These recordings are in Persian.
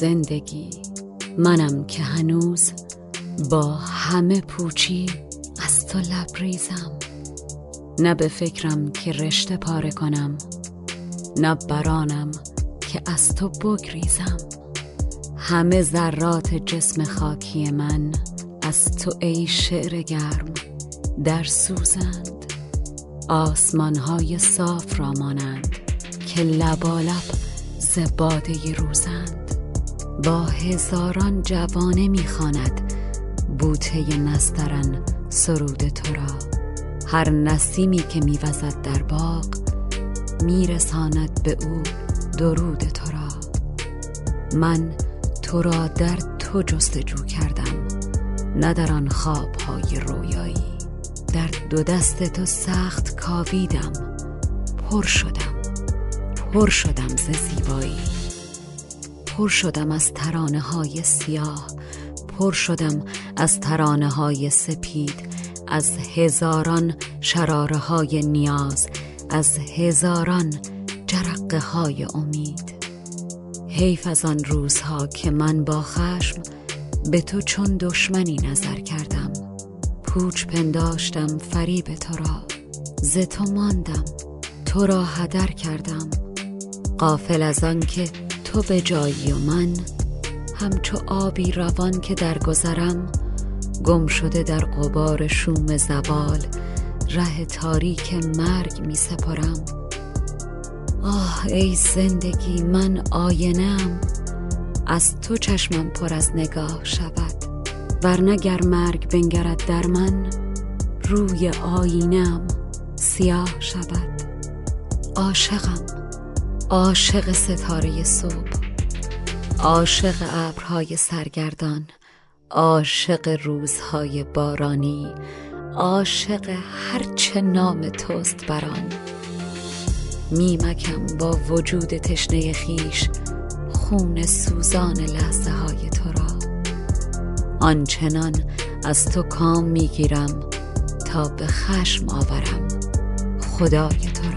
زندگی. منم که هنوز با همه پوچی از تو لبریزم. نه به فکرم که رشته پاره کنم نه برانم که از تو بگریزم. همه ذرات جسم خاکی من از تو ای شعر گرم در سوزند. آسمانهای صاف را مانند که لبالب ز باده روزند. با هزاران جوانه می‌خواند بوته نسترن سرود تو را. هر نسیمی که میوزد در باغ میرساند به او درود تو را. من تو را در تو جستجو کردم نه در آن خوابهای رویایی. در دو دست تو سخت کاویدم پر شدم پر شدم ز زیبایی. پر شدم از ترانه های سیاه پر شدم از ترانه های سپید از هزاران شراره های نیاز از هزاران جرقه های امید. حیف از آن روزها که من با خشم به تو چون دشمنی نظر کردم. پوچ پنداشتم فریب تو را ز تو ماندم تو را هدر کردم. قافل از آن که تو به جایی و من همچو آبی روان که درگذرم گم شده در قبار شوم زوال ره تاریک مرگ می سپرم. آه ای زندگی من آینم از تو چشمم پر از نگاه شود. ورنه گر مرگ بنگرد در من روی آینم سیاه شود. عاشقم. عاشق ستاره صبح عاشق ابرهای سرگردان عاشق روزهای بارانی عاشق هرچه نام توست بران. میمکم با وجود تشنه خیش خون سوزان لحظه های تو را. آنچنان از تو کام می‌گیرم تا به خشم آورم. خدای تو را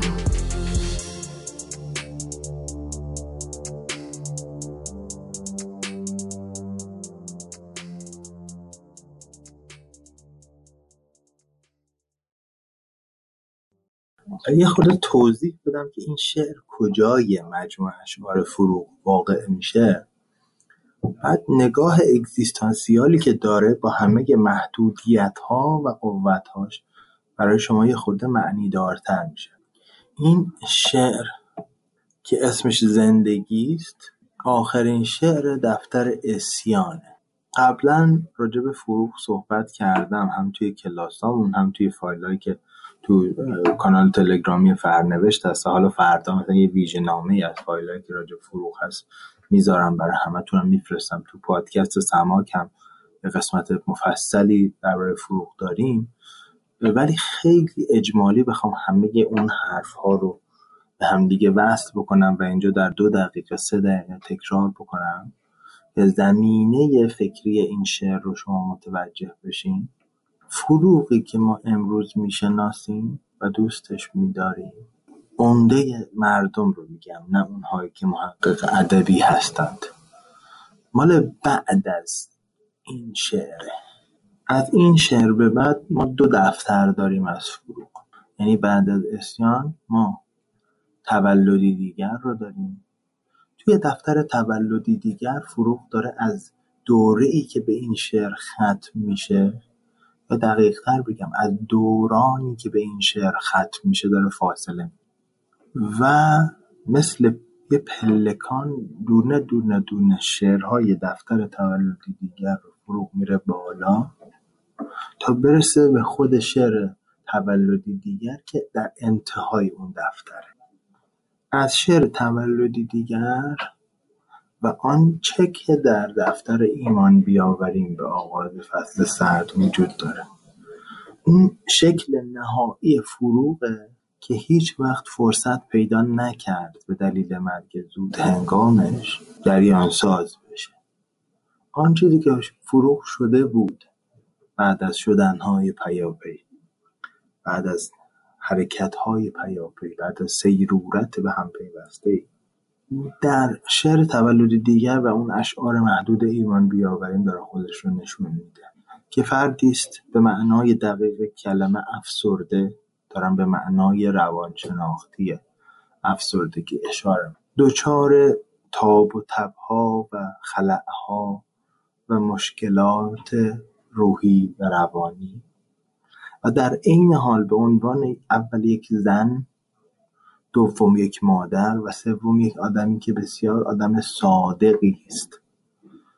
یه خورده توضیح بدم که این شعر کجای مجموع اشعار فروغ واقع میشه. بعد نگاه اگزیستانسیالی که داره با همه محدودیت ها و قوت هاش برای شما یه خورده معنی دارتر میشه. این شعر که اسمش زندگی است آخرین شعر دفتر اسیانه. قبلا راجع به فروغ صحبت کردم هم توی کلاسامون هم توی فایلایی که تو کانال تلگرامی فرنوشت هست. حالا فردا مثلا یه ویژه نامه از فایلایی که راجع فروغ هست می‌ذارم برای همتونم میفرستم. تو پادکست سماک هم یه قسمت مفصلی برای فروغ داریم. ولی خیلی اجمالی بخوام همه اون حرف ها رو به هم دیگه وصل بکنم و اینجا در دو دقیقه سه دقیقه تکرار بکنم. که زمینه فکری این شعر رو شما متوجه بشین. فروغی که ما امروز می‌شناسیم و دوستش میداریم عمده مردم رو میگم نه اونهایی که محقق ادبی هستند. مال بعد از این شعره از این شعر به بعد ما دو دفتر داریم از فروغ. یعنی بعد از اسیان ما تولدی دیگر رو داریم. توی دفتر تولدی دیگر فروغ داره از دوره ای که به این شعر ختم میشه. یا دقیقتر بگم از دورانی که به این شعر ختم میشه داره فاصله و مثل یه پلکان دونه دونه دونه شعرهای دفتر تولدی دیگر رو فروغ میره بالا تا برسه به خود شعر تولدی دیگر که در انتهای اون دفتره. از شعر تولدی دیگر و آن چه در دفتر ایمان بیاوریم به آغاز فصل سرد وجود داره. اون شکل نهایی فروغه که هیچ وقت فرصت پیدا نکرد به دلیل مرگ زود هنگامش جریان ساز بشه. آن چیزی که فروغ شده بود بعد از شدنهای پیاپی بعد از حرکتهای پیاپی بعد از سیرورت به هم پیوسته در شعر تولد دیگر و اون اشعار محدود ایمان بیاوریم داره خودش رو نشون میده. که فردی است به معنای دقیق کلمه افسرده دارم به معنای روانشناختی افسردگی اشاره دچار تاب و تبها و خلعها و مشکلات روحی و روانی. و در عین حال به عنوان اول یک زن دوم یک مادر و سوم یک آدمی که بسیار آدم صادقی است.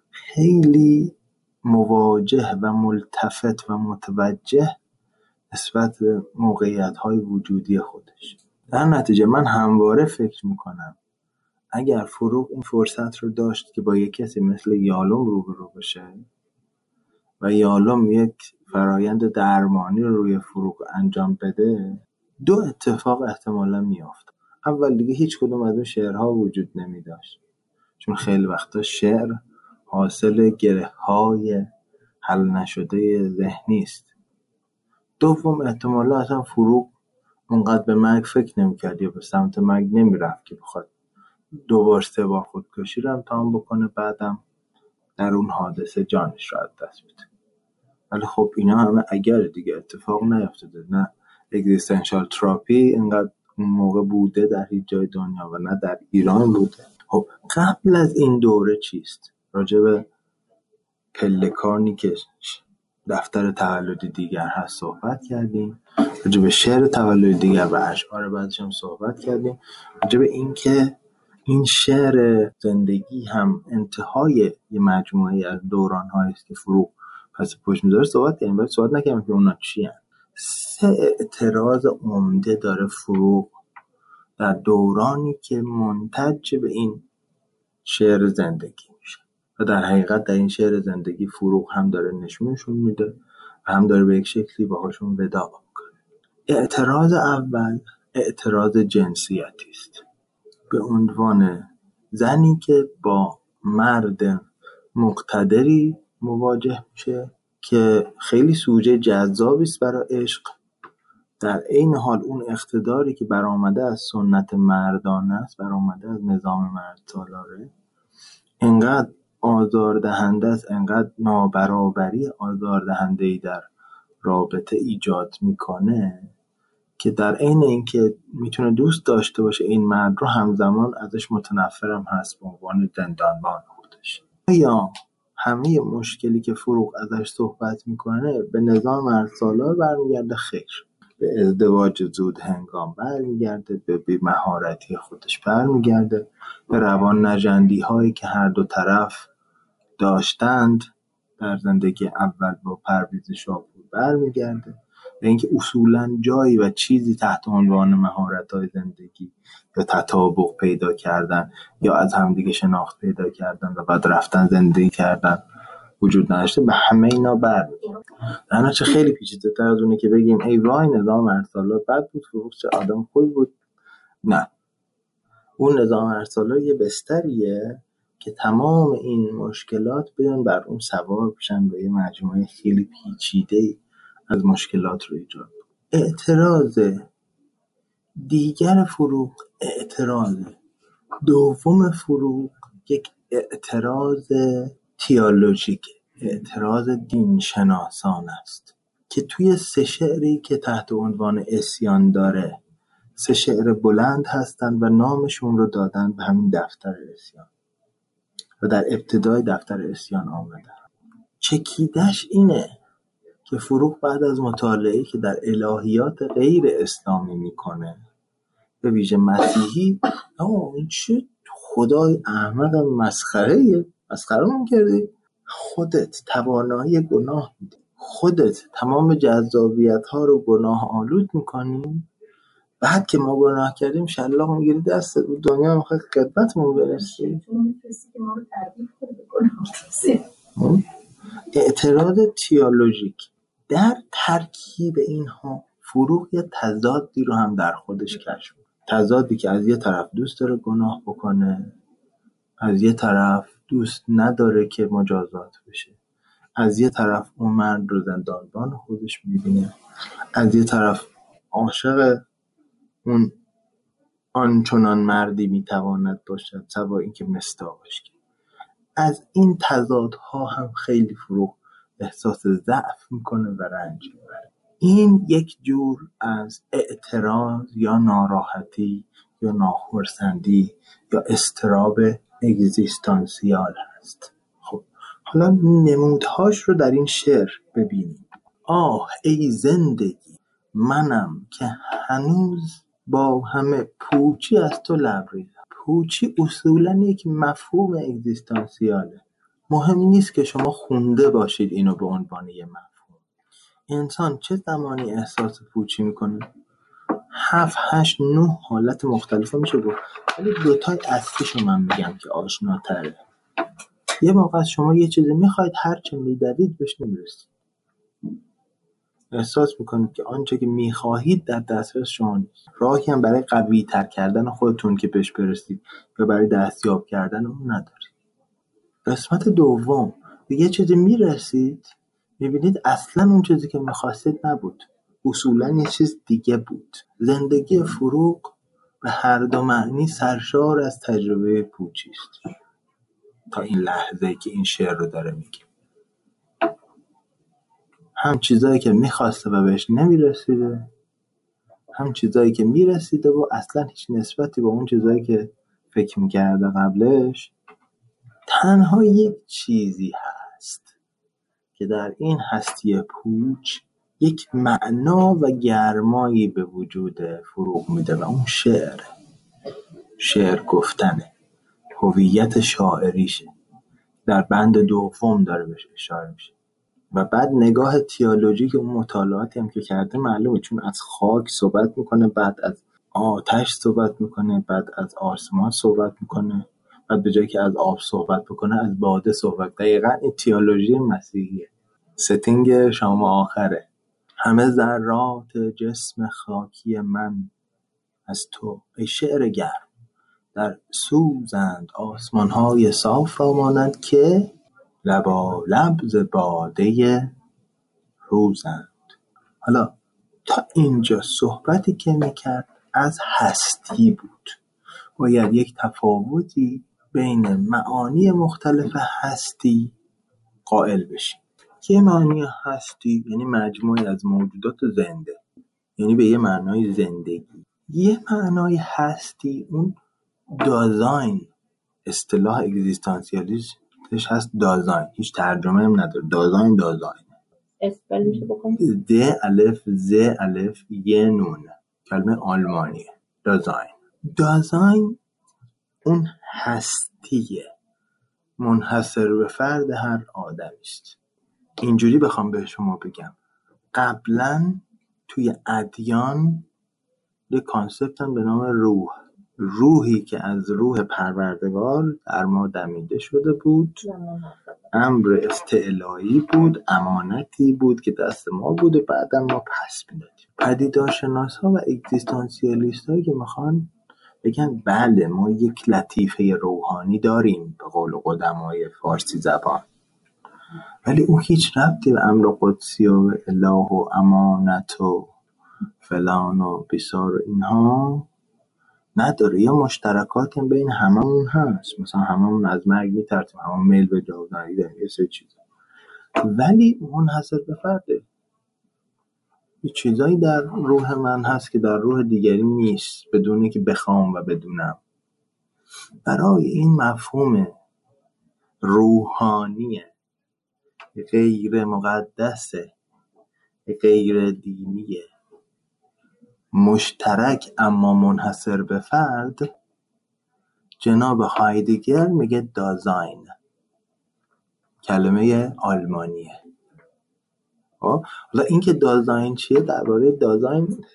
خیلی مواجه و ملتفت و متوجه نسبت به موقعیت های وجودی خودش. در نتیجه من همواره فکر می‌کنم اگر فروغ این فرصت رو داشت که با یک کسی مثل یالوم روبرو بشه و یالوم یک فرایند درمانی رو روی فروغ انجام بده دو اتفاق احتمالا میافت. اول دیگه هیچ کدوم از اون شعرها وجود نمی داشت چون خیلی وقتا شعر حاصل گره های حل نشده ذهنی است. دوم احتمالا اصلا فروغ اونقدر به مرگ فکر نمی‌کرد یا به سمت مرگ نمی‌رفت که بخواد دو بار سه بار خودکشی رو امتحان بکنه بعدم در اون حادثه جانش رو از دست بده. ولی خب اینا همه اگر دیگه اتفاق نیفتاده نه اگزیستنشال تراپی اینقدر اون موقع بوده در هیچ جای دنیا و نه در ایران بوده. خب قبل از این دوره چیست؟ راجع به پلکانی که دفتر تولدی دیگر هست صحبت کردیم. راجع به شعر تولدی دیگر و اشعار بعدش هم صحبت کردیم. راجع به اینکه این شعر زندگی هم انتهای یه مجموعه از دوران است که فروغ پس پشت می‌ذاره صحبت کردیم ولی صحبت نکردیم که اونا چی هم. سه اعتراض عمده داره فروغ در دورانی که منتج به این شعر زندگی میشه. و در حقیقت در این شعر زندگی فروغ هم داره نشونشون میده و هم داره به یک شکلی باهاشون ودا می‌کنه. اعتراض اول اعتراض جنسیتی است. به عنوان زنی که با مرد مقتدری مواجه میشه که خیلی سوژه جذابی است برای عشق. در عین حال اون اقتداری که برآمده از سنت مردانه است برآمده از نظام مرد سالاره انقدر آزاردهنده است انقدر نابرابری آزاردهنده ای در رابطه ایجاد می‌کنه که در عین اینکه می‌تونه دوست داشته باشه این مرد رو همزمان ازش متنفرم هست به عنوان زندانبان خودش. یا همه مشکلی که فروغ ازش صحبت می‌کنه به نظام ارسالار برمیگرده. خیر. به ازدواج زود هنگام برمیگرده به بیمهارتی خودش برمیگرده. به روان نجندی هایی که هر دو طرف داشتند در زندگی اول با پرویز شاپور برمیگرده. به اینکه اصولا جایی و چیزی تحت عنوان مهارت های زندگی یا تطابق پیدا کردن یا از همدیگه شناخت پیدا کردن و بعد رفتن زندگی کردن وجود نداشته به همه اینا بر در چه خیلی پیچیده تر از اونه که بگیم ای وای نظام ارسالار بد بود فروغ چه آدم خوبی بود. نه. اون نظام ارسالار یه بستریه که تمام این مشکلات بیان بر اون سوار بشن به یه مجموعه خیلی پیچیده از مشکلات رو ایجاد اعتراض. دیگر فروغ اعتراض. دوم فروغ یک اعتراض تیالوژیک اعتراض دینشناسان است. که توی سه شعری که تحت عنوان اسیان داره سه شعر بلند هستند و نامشون رو دادن به همین دفتر اسیان. و در ابتدای دفتر اسیان آمدن چکیدش اینه که فروغ بعد از مطالعه که در الهیات غیر اسلامی می‌کنه. به ویژه مسیحی. این چه خدای احمد مسخره مسخره کردی خودت توانایی گناه میدی. خودت تمام جذابیت ها رو گناه آلود می‌کنی. بعد که ما گناه کردیم شلاق می‌گیری دست رو دنیا می‌خوای خدمتمون برسی. اعتراض تیالوژیک در ترکیب اینها فروغ یه تضادی رو هم در خودش کشف تضادی که از یه طرف دوست داره گناه بکنه از یه طرف دوست نداره که مجازات بشه. از یه طرف اون مرد رو زندانبان خودش می‌بینه. از یه طرف عاشق اون آنچنان مردی می‌تواند باشد سوا اینکه مستاقش از این تضادها هم خیلی فرو احساس ضعف می‌کنه و رنج می‌بره. این یک جور از اعتراض یا ناراحتی یا ناخرسندی یا استراب اگزیستانسیال هست. خب حالا نمودهاش رو در این شعر ببینیم. آه ای زندگی منم که هنوز با همه پوچی از تو لبریزم. پوچی اصولا یک مفهوم اگزیستانسیاله. مهم نیست که شما خونده باشید اینو به عنوان یه مفهوم. انسان چه زمانی احساس پوچی می‌کنه؟ هفت هشت نه حالت مختلفه میشه گفت. ولی دوتای اصلیشو من میگم که آشناتره. یه موقع از شما یه چیزی می‌خواید هرچه میدوید بهش نمی‌رسید احساس می‌کنید که آنچه که می‌خواهید در دسترس شما نیست. راهی هم برای قوی تر کردن خودتون که بهش برسید یا برای دستیاب کردن اون ندارید قسمت دوم. به یه چیزی می‌رسید؟ می‌بینید اصلا اون چیزی که می‌خواستید نبود. اصولا یه چیز دیگه بود. زندگی فروغ به هر دو معنی سرشار از تجربه پوچی است تا این لحظه که این شعر رو داره میگه. هم چیزایی که می‌خواسته و بهش نمی‌رسیده هم چیزایی که می‌رسیده و اصلا هیچ نسبتی با اون چیزایی که فکر می‌کرده قبلش تنها یک چیزی هست که در این هستی پوچ یک معنا و گرمایی به وجود فروغ میده و اون شعر شعر گفتنه هویت شاعریشه. در بند دوم داره بهش اشاره میشه. و بعد نگاه تیالوژیک اون مطالعاتی هم که کرده معلومه چون از خاک صحبت می‌کنه بعد از آتش صحبت می‌کنه بعد از آسمان صحبت می‌کنه. بعد به جایی که از آب صحبت بکنه از باده صحبت. دقیقا این تیالوژی مسیحیه. ستینگ شما آخره. همه ذرات جسم خاکی من از تو ای شعر گرم در سوزند های صاف را مانند که لبالب ز باده روزند. حالا تا اینجا صحبتی که می‌کرد از هستی بود. باید یک تفاوتی بین معانی مختلف هستی قائل بشیم. یه معنی هستی؟ یعنی مجموعی از موجودات زنده. یعنی به یه معنای زندگی. یه معنای هستی اون دازاین. اصطلاح اگزیستانسیالیسم هست دازاین. هیچ ترجمه هم نداره. دازاین دازاین. د الف ز الف ی نون. کلمه آلمانیه. دازاین. دازاین اون به فرد هر آدمی است. اینجوری بخوام به شما بگم. قبلا توی ادیان یه کانسپت هم به نام روح. روحی که از روح پروردگار در ما دمیده شده بود امر استعلایی بود امانتی بود که دست ما بود و بعدا ما پس می‌دادیم. پدیدارشناس ها و اگزیستانسیالیست که می‌خوان بگن بله ما یک لطیفه روحانی داریم به قول قدمای فارسی زبان. ولی اون هیچ ربطی به امر قدسی و اله و امانت و فلان و بیسار و اینها نداره. یا مشترکاتی هم بین هممون هست. مثلا هممون از مرگ میترسیم هممون میل به جاودانی داریم یه سری چیزا. ولی منحصر به فرده. یه چیزایی در روح من هست که در روح دیگری نیست بدونی که بخوام و بدونم. برای این مفهوم روحانی غیر مقدسه. غیر دینیه. مشترک اما منحصر به فرد. جناب هایدگر میگه دازاین. کلمه آلمانیه. خب حالا اینکه دازاین چیه درباره دازاین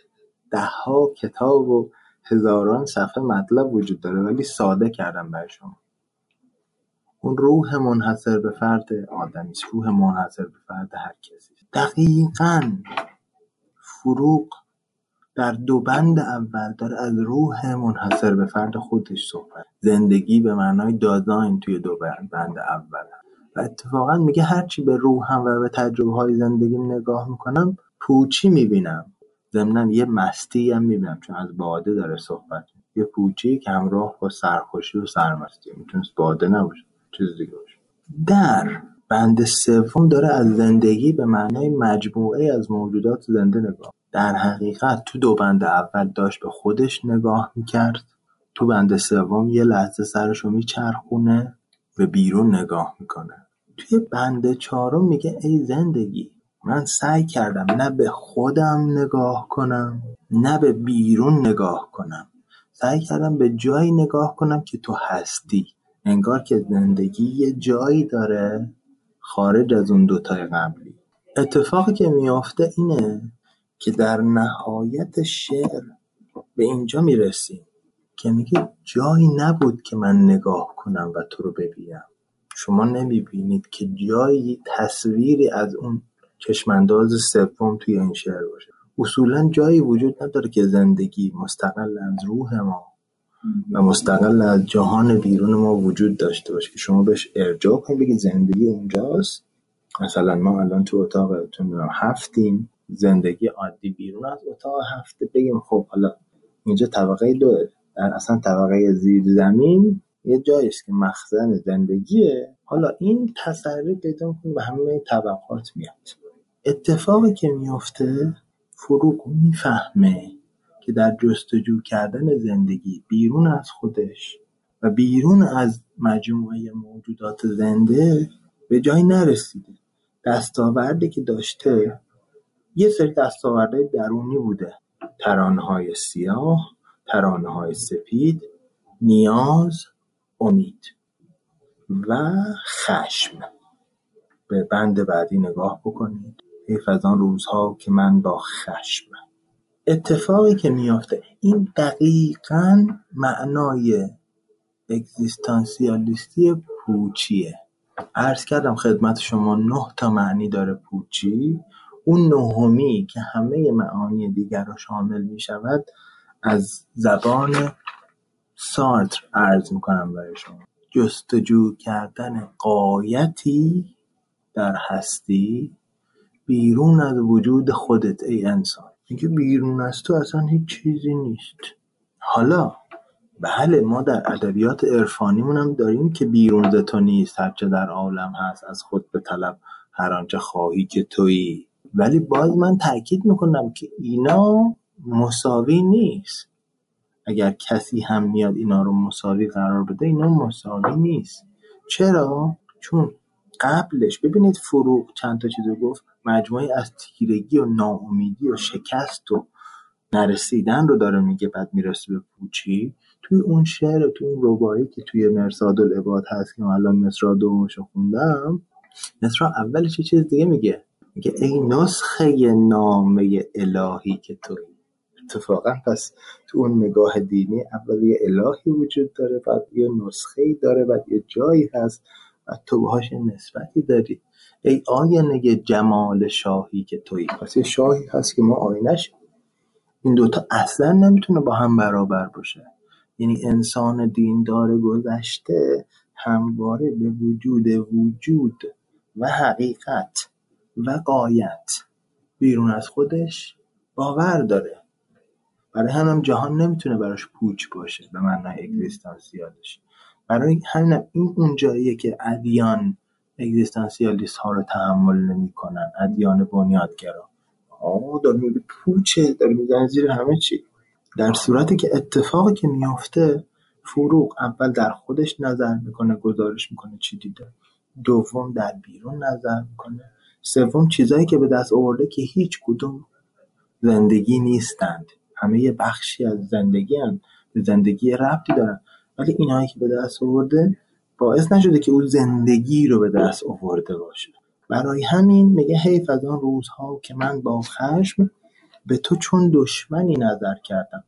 ده ها کتاب و هزاران صفحه مطلب وجود داره ولی ساده کردم بر شما. اون روح منحصر به فرد آدمی روح منحصر به فرد هر کسی دقیقا فروغ در دو بند اول داره از روح منحصر به فرد خودش صحبت. زندگی به معنای دازاین توی دو بند اول. و اتفاقا میگه هرچی به روحم و به تجربه های زندگیم نگاه می‌کنم پوچی می‌بینم. ضمنا یه مستی هم می‌بینم چون از باده داره صحبت یه پوچی که همراه با سرخوشی و سرمستی. می‌تونست باده نباشه چیز دیگه باشه. در بند سوم داره از زندگی به معنای مجموعه از موجودات زنده نگاه در حقیقت تو دو بند اول داشت به خودش نگاه می‌کرد. تو بند سوم یه لحظه سرشو میچرخونه به بیرون نگاه می‌کنه. توی بند چهارم میگه ای زندگی من سعی کردم نه به خودم نگاه کنم نه به بیرون نگاه کنم. سعی کردم به جایی نگاه کنم که تو هستی. انگار که زندگی یه جایی داره خارج از اون دوتای قبلی. اتفاقی که میافته اینه که در نهایت شعر به اینجا می‌رسیم که میگه جایی نبود که من نگاه کنم و تو رو ببینم. شما نمی‌بینید که جایی تصویری از اون چشمانداز سوم توی این شعر باشه. اصولا جایی وجود نداره که زندگی مستقل از روح ما و مستقل از جهان بیرون ما وجود داشته باشه که شما بهش ارجاع کنید بگید زندگی اونجاست. مثلا ما الان تو اتاق هفتیم زندگی عادی بیرون از اتاق هفته بگیم خب حالا اینجا طبقه دو در اصلا طبقه زیر زمین یه جایی است که مخزن زندگیه. حالا این تسری پیدا می‌کنه به همه طبقات میاد. اتفاقی که میفته فروغ می‌فهمه که در جستجو کردن زندگی بیرون از خودش و بیرون از مجموعه موجودات زنده به جایی نرسیده. دستاوردی که داشته یه سری دستاوردهای درونی بوده. های سیاه های سپید نیاز امید و خشم. به بند بعدی نگاه بکنید. حیف از آن روزها که من با خشم. اتفاقی که میافته این دقیقا معنای اگزیستانسیالیستی پوچیه. عرض کردم خدمت شما نه تا معنی داره پوچی. اون نهمی که همه معانی دیگر را شامل می شود از زبان سارتر عرض می‌کنم برای شما. جستجو کردن قایتی در هستی بیرون از وجود خودت ای انسان. اینکه بیرون از تو اصلا هیچ چیزی نیست. حالا بله ما در ادبیات عرفانیمون هم داریم که بیرون ز تو نیست هرچه در عالم هست از خود به طلب هر آنچه خواهی که تویی. ولی باز من تاکید می‌کنم که اینا مساوی نیست. اگر کسی هم میاد اینا رو مساوی قرار بده اینا مساوی نیست. چرا؟ چون قبلش ببینید فروغ چند تا چیزو گفت مجموعی از تیرگی و ناامیدی و شکست و نرسیدن رو داره میگه بعد می‌رسه به پوچی. توی اون شعر توی اون ربایی که توی مرساد العباد هست که من الان مصرا دومشو خوندم مصرا اولش یه چیز دیگه میگه؟ میگه ای نسخه نامه الهی که توی اتفاقا پس تو اون نگاه دینی اول یه الهی وجود داره بعد یه نسخه ای داره بعد یه جایی هست و تو باهاش نسبتی داری. ای آینه جمال شاهی که توی پس یه شاهی هست که ما آینش این دوتا اصلا نمی‌تونه با هم برابر باشه. یعنی انسان دیندار گذشته همواره به وجود وجود و حقیقت و قایت بیرون از خودش باور داره. برای همین جهان نمی‌تونه براش پوچ باشه به معنای اگزیستانسیالش برای همین این اون جاییه که ادیان اگزیستانسیالیست ها رو تحمل نمی‌کنن ادیان بنیادگرا. آه داره میگه پوچه داره میگه زیر همه چی. در صورتی که اتفاقی که میافته فروغ اول در خودش نظر می‌کنه گزارش می‌کنه چی دیده. دوم در بیرون نظر می‌کنه. سوم چیزایی که به دست آورده که هیچ کدوم زندگی نیستند. همه یه بخشی از زندگی هم به زندگی ربطی دارن. ولی اینایی که به دست آورده باعث نشده که اون زندگی رو به دست آورده باشه. برای همین میگه حیف از آن روزها که من با خشم به تو چون دشمنی نظر کردم.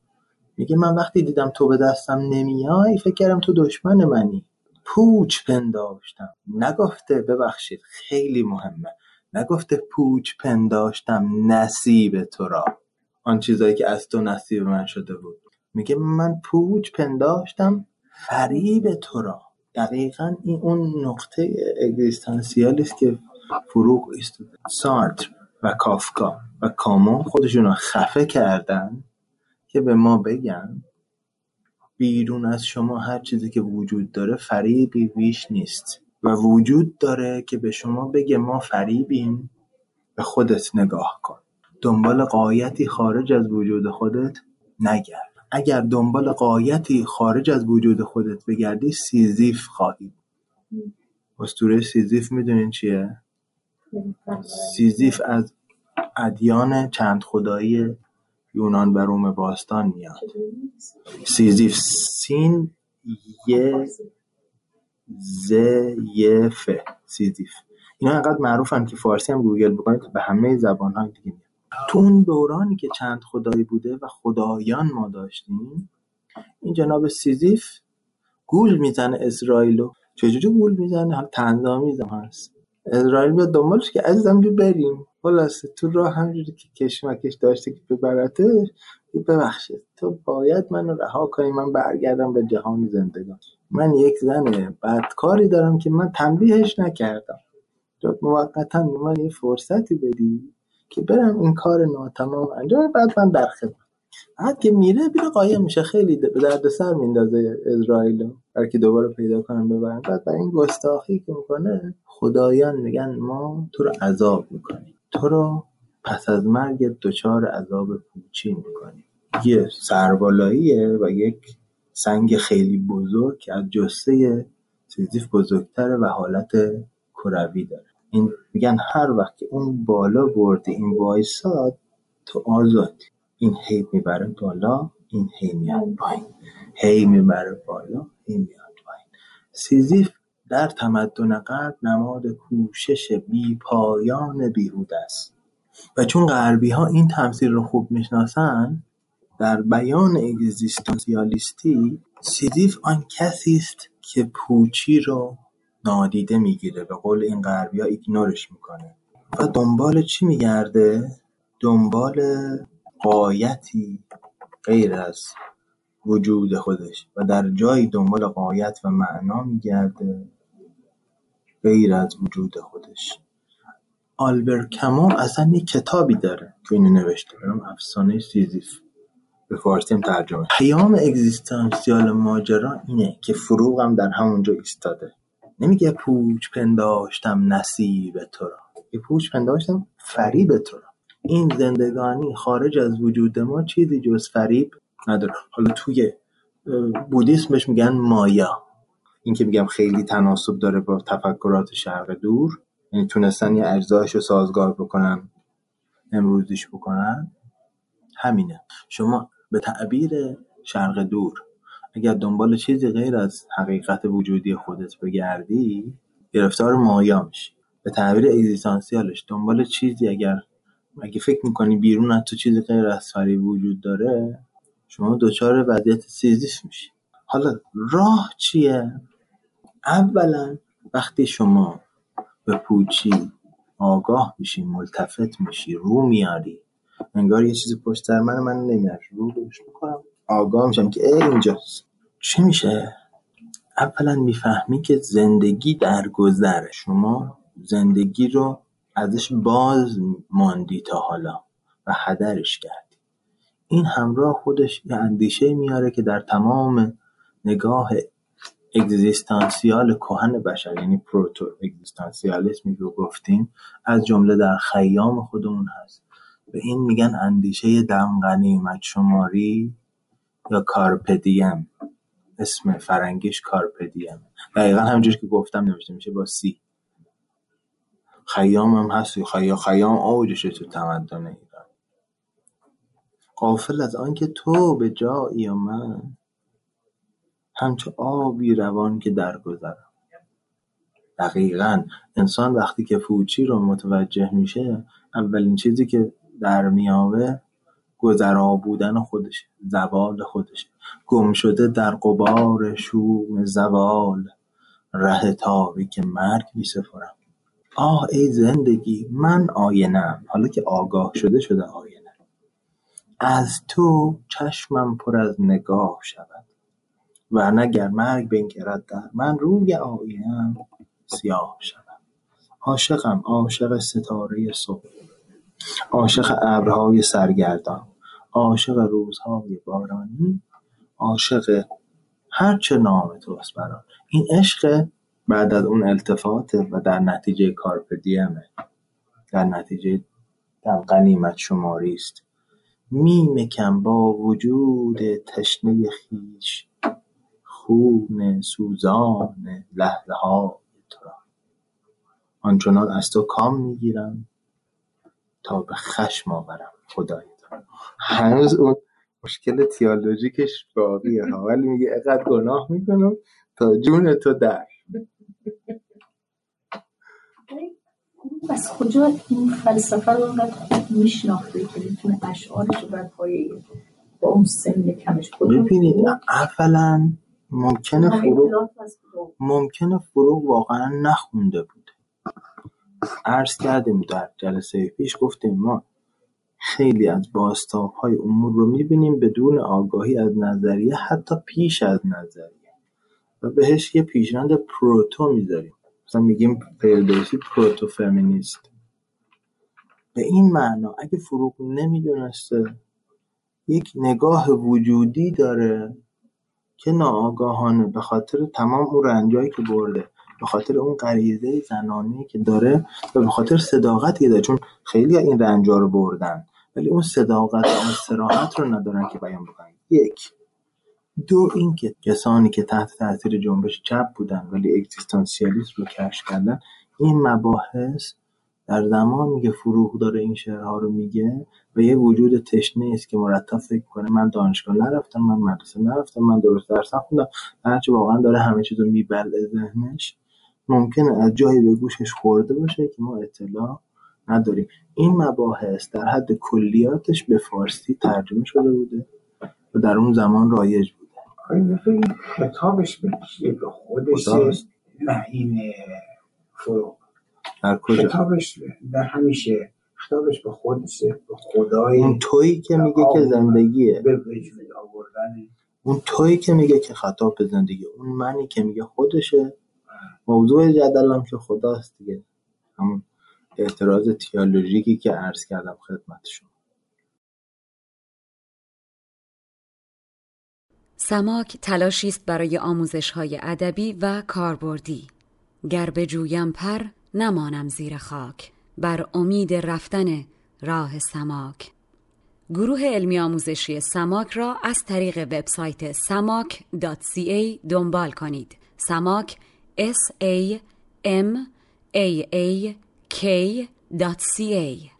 میگه من وقتی دیدم تو به دستم نمیای فکر کردم تو دشمن منی. پوچ پنداشتم. نگفته ببخشید خیلی مهمه. نگفته پوچ پنداشتم نصیب تو را. آن چیزایی که از تو نصیب من شده بود. میگه من پوچ پنداشتم فریب تو را. دقیقا این اون نقطه اگزیستانسیالی است که فروغ است سارتر و کافکا و کامون خودشون رو خفه کردن که به ما بگن بیرون از شما هر چیزی که وجود داره فریبی بیش نیست و وجود داره که به شما بگه ما فریبیم به خودت نگاه کن. دنبال غایتی خارج از وجود خودت نگرد. اگر دنبال غایتی خارج از وجود خودت بگردی سیزیف خواهی اسطوره سیزیف می‌دونین چیه؟ سیزیف از ادیان چند خدایی یونان و روم باستان میاد. سیزیف سین یه ز یه ف. سیزیف. اینا انقدر معروفن که فارسی هم گوگل بکنید به همه زبان های دیگه تو اون دورانی که چند خدایی بوده و خدایان ما داشتیم این جناب سیزیف گول می‌زنه اسرائیلو چجوری گول می‌زنه؟ هم تنظامی هست. اسرائیل بیاد دنبالش که عزیزم بیا بریم. خلاصه تو راه همجوری که کشمکش داشته که ببرتش ببخشید. تو باید منو رها کنی من برگردم به جهان زندگان. من یک زن بدکاری دارم که من تنبیهش نکردم. موقتا من یه فرصتی بدی. که برم این کار ناتمام انجام بعد من در خدمت بعد که میره بیره قایم میشه. خیلی به درد سر میندازه اسرائیل که دوباره پیدا کنم ببرن بعد برای این گستاخی که می‌کنه خدایان میگن ما تو رو عذاب می‌کنیم. تو رو پس از مرگ دچار عذاب پوچی می‌کنیم. یه سربالاییه و یک سنگ خیلی بزرگ که از جثه سیزیف بزرگتره و حالت کروی داره. این میگن هر وقت که اون بالا بردی این وایساد تو آزادی این هی می‌بره بالا این هی میاد پایین. هی می‌بره بالا هی میاد پایین. سیزیف در تمدن غرب نماد کوشش پایان بیهوده است. و چون غربی ها این تمثیل رو خوب می‌شناسن در بیان اگزیستانسیالیستی سیزیف آن کسی است که پوچی رو نادیده می‌گیره به قول این غربی ها ایگنورش می‌کنه. و دنبال چی میگرده؟ دنبال قایتی غیر از وجود خودش. و در جایی دنبال قایت و معنا میگرده غیر از وجود خودش. آلبر کمو اصلا یک کتابی داره که اینو نوشته. برام افسانه سیزیف به فارسی هم ترجمه پیام اگزیستانسیال ماجرا اینه که فروغ هم در همونجا ایستاده. نمیگه پوچ پنداشتم نصیب تو را. یه پوچ پنداشتم فریب تو را. این زندگانی خارج از وجود ما چیزی جز فریب نداره. حالا توی بودیسم بهش میگن مایا. این که میگم خیلی تناسب داره با تفکرات شرق دور. یعنی تونستن یه اجزایش رو سازگار بکنن امروزیش بکنن. همینه. شما به تعبیر شرق دور اگر دنبال چیزی غیر از حقیقت وجودی خودت بگردی گرفتار مایا میشی. به تعبیر اگزیستانسیالش دنبال چیزی اگر اگه فکر می‌کنی بیرون از تو چیزی غیر از فریب وجود داره شما دچار وضعیت سیزیف میشی. حالا راه چیه؟ اولا وقتی شما به پوچی آگاه میشی ملتفت میشی رو میاری انگار یه چیزی پشت سر من من نمیاد رو می‌کنم آگاه میشم که ای اینجاست. چی میشه؟ اولا می‌فهمی که زندگی در گذره شما زندگی رو ازش باز ماندی تا حالا و هدرش کردی. این همراه خودش یه اندیشه میاره که در تمام نگاه اگزیستانسیال کهن بشر یعنی پروتو اگزیستانسیالیسمی که گفتیم از جمله در خیام خودمون هست. به این میگن اندیشه دم غنیمت شماری یا کارپدیم. اسم فرنگیش کارپدیم دقیقا همجور که گفتم نوشته میشه با سی. خیام هم هست. خیام خیام اوجشه تو تمدن ایران. قافل از آنکه تو به جایی و من همچو آبی روان که درگذرم دقیقا انسان وقتی که فوچی رو متوجه میشه اولین چیزی که در میابه گذرا بودن خودشه زوال خودشه. گم شده در قبار شوم زوال ره تاریک مرگ میسپرم. آه ای زندگی من آینم حالا که آگاه شده شده آینه. از تو چشمم پر از نگاه شود. و نگر مرگ بنگرد در من روی آینم سیاه شود. عاشقم عاشق ستاره صبح. عاشق ابرهای سرگردان عاشق روزهای بارانی عاشق هر چه نام توست بران. این عشق بعد از اون التفات و در نتیجه کارپدیمه در نتیجه در قنیمت شماری است. می مکم با وجود تشنه خیش خون سوزان لحظه را آنچنان از تو کام می‌گیرم تا به خشم آورم خدای تو. هنوز اون مشکل تیالوژیکش باقیه. ولی میگه اقدر گناه می‌کنم تا جون تو در. از کجا این فلسفه رو انقدر خوب میشناخته که می‌تونه اشعارش رو بر پایه با اون سن کمش ببینید اولا ممکنه فروغ ممکنه فروغ واقعا نخونده بوده عرض کردیم در جلسه پیش گفتیم ما خیلی از های امور رو می‌بینیم بدون آگاهی از نظریه حتی پیش از نظریه. و بهش یه پیشنهاد پروتو می‌ذاریم. مثلا میگیم فردوسی پروتو فمینیست به این معنا اگه فروغ نمی‌دونسته یک نگاه وجودی داره که ناآگاهانه به خاطر تمام اون رنجایی که برده. به خاطر اون غریزه زنانی که داره و به خاطر صداقتی که داره. چون خیلی این رنجا رو بردن ولی اون صداقت و اون سراحت رو ندارن که بیان بکنن. یک دو اینکه کسانی که تحت تاثیر جنبش چپ بودن ولی اگزیستانسیالیسم رو کشف کردن این مباحث در زمانی که فروغ داره این شعرها رو میگه و یه وجود تشنه است که مرتب فکر کنه من دانشگاه نرفتم من مدرسه نرفتم من درست درس نخوندم هرچی واقعا داره همه چیز رو میبله ذهنش. ممکنه از جایی به گوشش خورده باشه که ما اطلاع نداریم. این مباحث در حد کلیاتش به فارسی ترجمه شده بوده و در اون زمان رایج بوده. این خطابش به به خودش نه این فروغ. در کجا؟ خطابش در همیشه. خطابش به خودشه به خدای اون تویی که میگه که زندگیه. به وجود آوردن. اون تویی که میگه که خطاب به زندگی. اون منی که میگه خودشه. موضوع جدلم که خداست دیگه. همون اعتراض تیالوژیکی که عرض کردم خدمت شما. سماک تلاشی است برای آموزش های ادبی و کاربردی. گر بجویم پر نمانم زیر خاک. بر امید رفتن راه سماک. گروه علمی آموزشی سماک را از طریق وبسایت samak.ca دنبال کنید. سماک S A M A A K dot C A.